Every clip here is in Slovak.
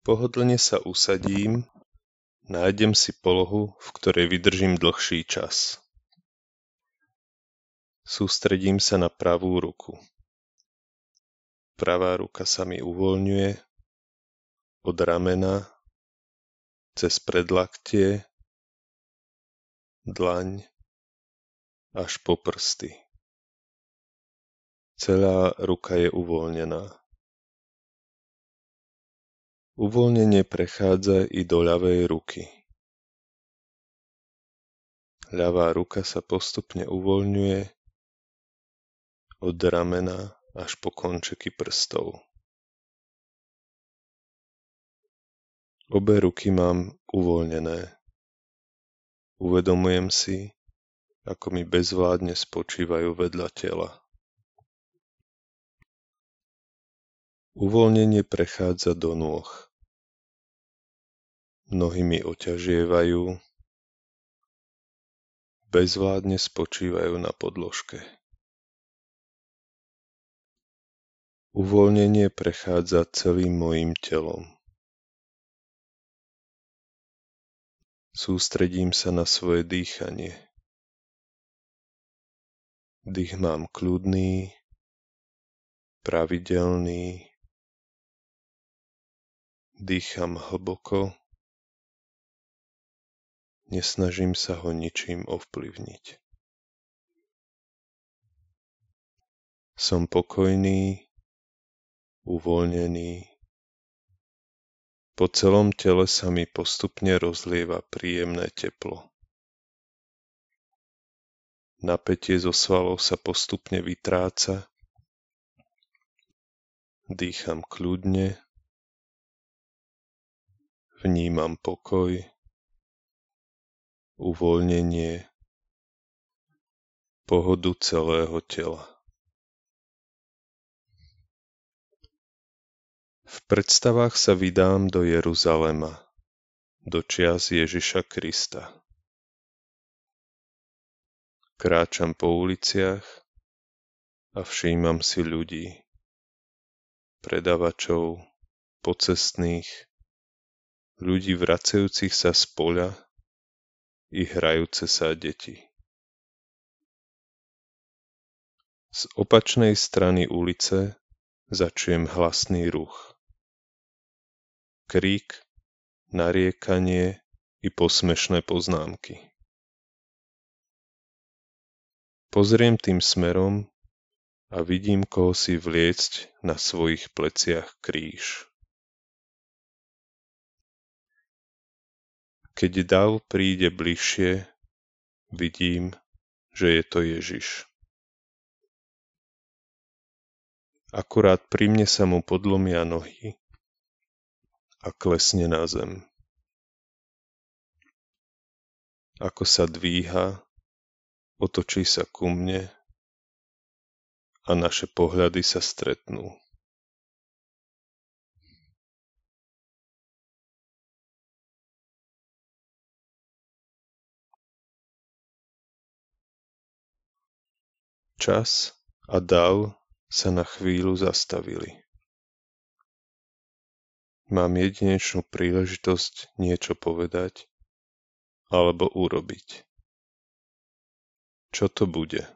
Pohodlne sa usadím, nájdem si polohu, v ktorej vydržím dlhší čas. Sústredím sa na pravú ruku. Pravá ruka sa mi uvoľňuje od ramena cez predlaktie, dlaň až po prsty. Celá ruka je uvoľnená. Uvoľnenie prechádza i do ľavej ruky. Ľavá ruka sa postupne uvoľňuje od ramena až po končeky prstov. Obe ruky mám uvoľnené. Uvedomujem si, ako mi bezvládne spočívajú vedľa tela. Uvoľnenie prechádza do nôh. Nohy mi oťažievajú, bezvládne spočívajú na podložke. Uvoľnenie prechádza celým mojím telom. Sústredím sa na svoje dýchanie. Dých mám kľudný, pravidelný, dýcham hlboko Nesnažím sa ho ničím ovplyvniť. Som pokojný, uvoľnený. Po celom tele sa mi postupne rozlieva príjemné teplo. Napätie zo svalov sa postupne vytráca. Dýcham kľudne. Vnímam pokoj uvoľnenie, pohodu celého tela. V predstavách sa vydám do Jeruzalema, do čias Ježiša Krista. Kráčam po uliciach a všímam si ľudí, predavačov, pocestných, ľudí vracajúcich sa z poľa i hrajúce sa deti. Z opačnej strany ulice začujem hlasný ruch. Krík, nariekanie i posmešné poznámky. Pozriem tým smerom a vidím koho si vliecť na svojich pleciach kríž. Keď dav príde bližšie, vidím, že je to Ježiš. Akurát pri mne sa mu podlomia nohy a klesne na zem. Ako sa dvíha, otočí sa ku mne a naše pohľady sa stretnú. Čas a dav sa na chvíľu zastavili. Mám jedinečnú príležitosť niečo povedať alebo urobiť. Čo to bude?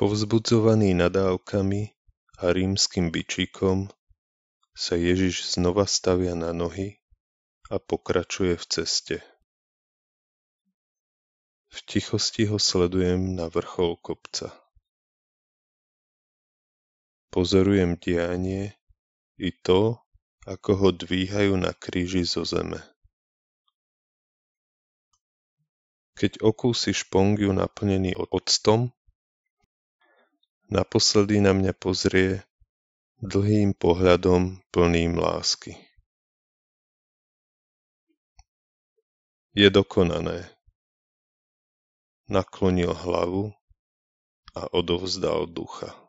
Povzbudzovaný nadávkami a rímskym bičíkom sa Ježiš znova stavia na nohy a pokračuje v ceste. V tichosti ho sledujem na vrchol kopca. Pozorujem dianie i to, ako ho dvíhajú na kríži zo zeme. Keď okúsi špongiu naplnený octom, naposledy na mňa pozrie dlhým pohľadom plným lásky. Je dokonané. Naklonil hlavu a odovzdal ducha.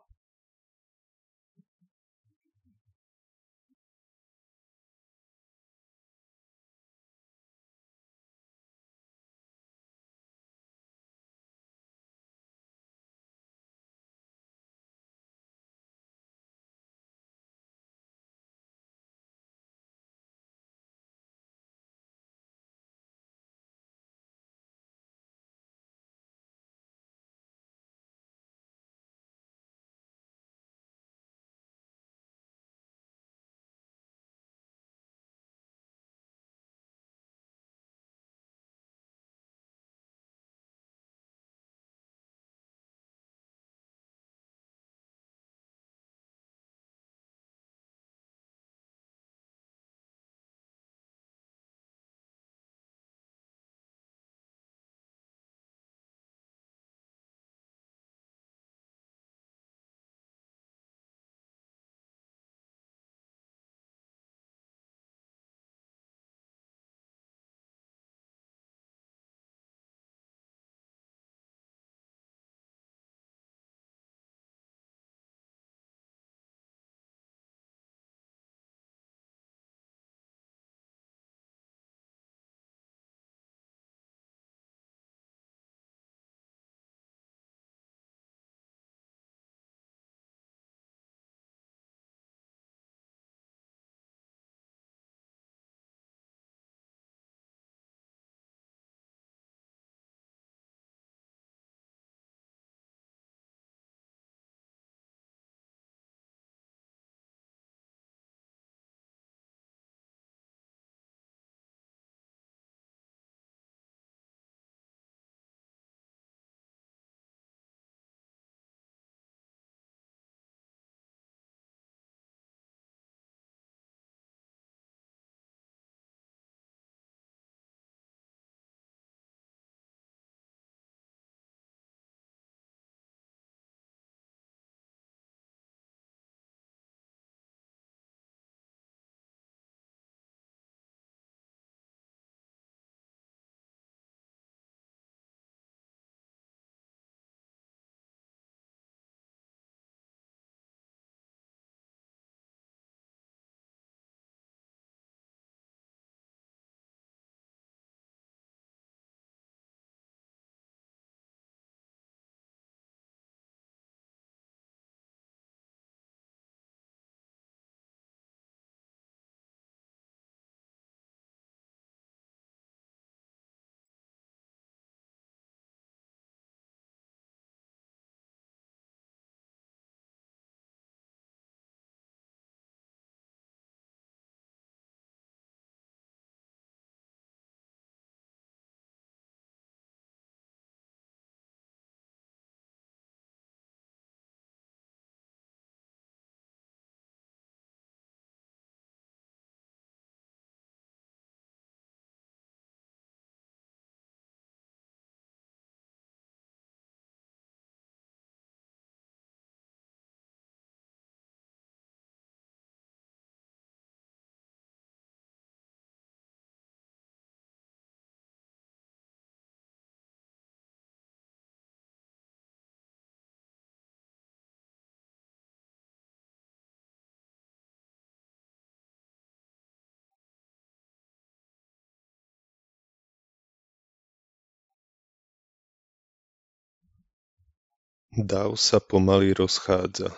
Dav sa pomaly rozchádza.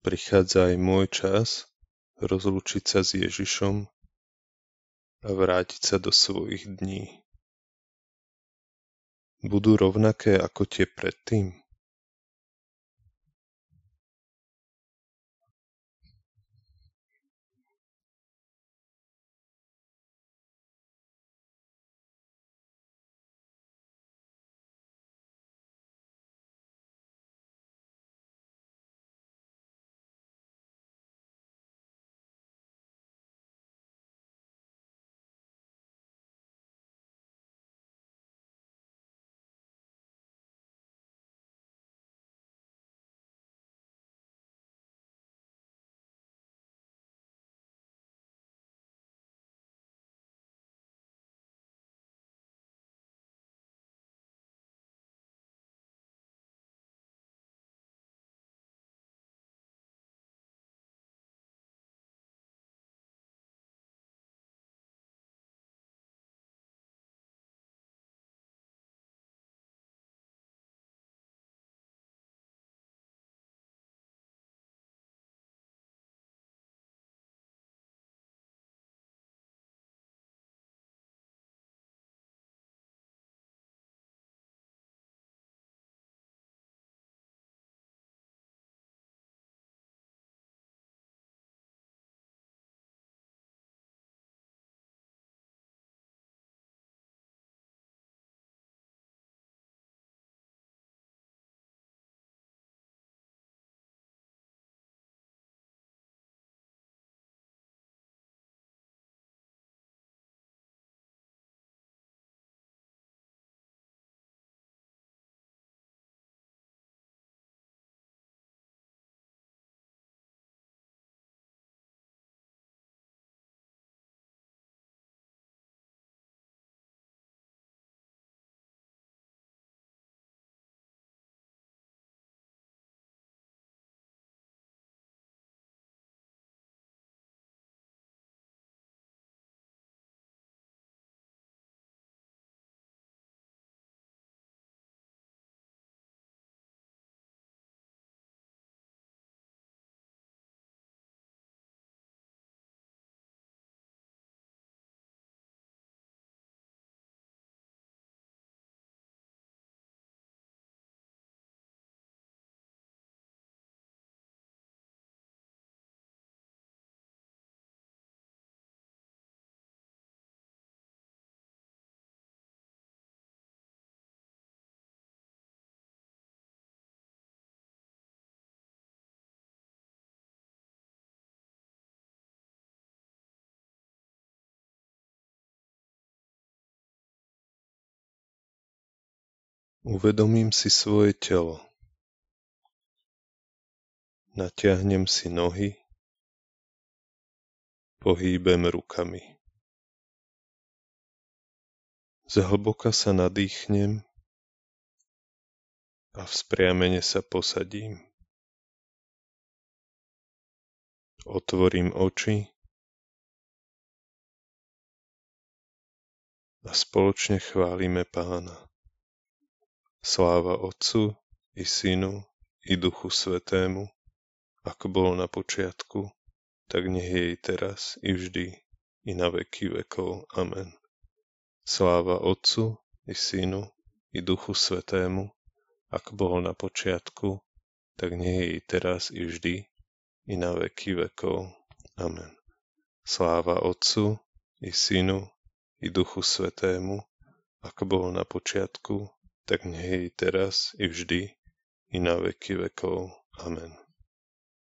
Prichádza aj môj čas rozlúčiť sa s Ježišom a vrátiť sa do svojich dní. budú rovnaké ako tie predtým? Uvedomím si svoje telo. Natiahnem si nohy, pohýbem rukami. Zhlboka sa nadýchnem a vzpriamene sa posadím. Otvorím oči a spoločne chválime Pána. Sláva Otcu i Synu i Duchu Svetému, ako bolo na počiatku, tak nech je i teraz, i vždy, i na veky vekov. Amen. Sláva Otcu i Synu i Duchu Svetému, ako bolo na počiatku, tak nech je teraz, i vždy, i na veky vekov. Amen. Sláva Otcu i Synu i Duchu Svetému, ako bolo na počiatku, tak nech je teraz, i vždy, i na veky vekov. Amen.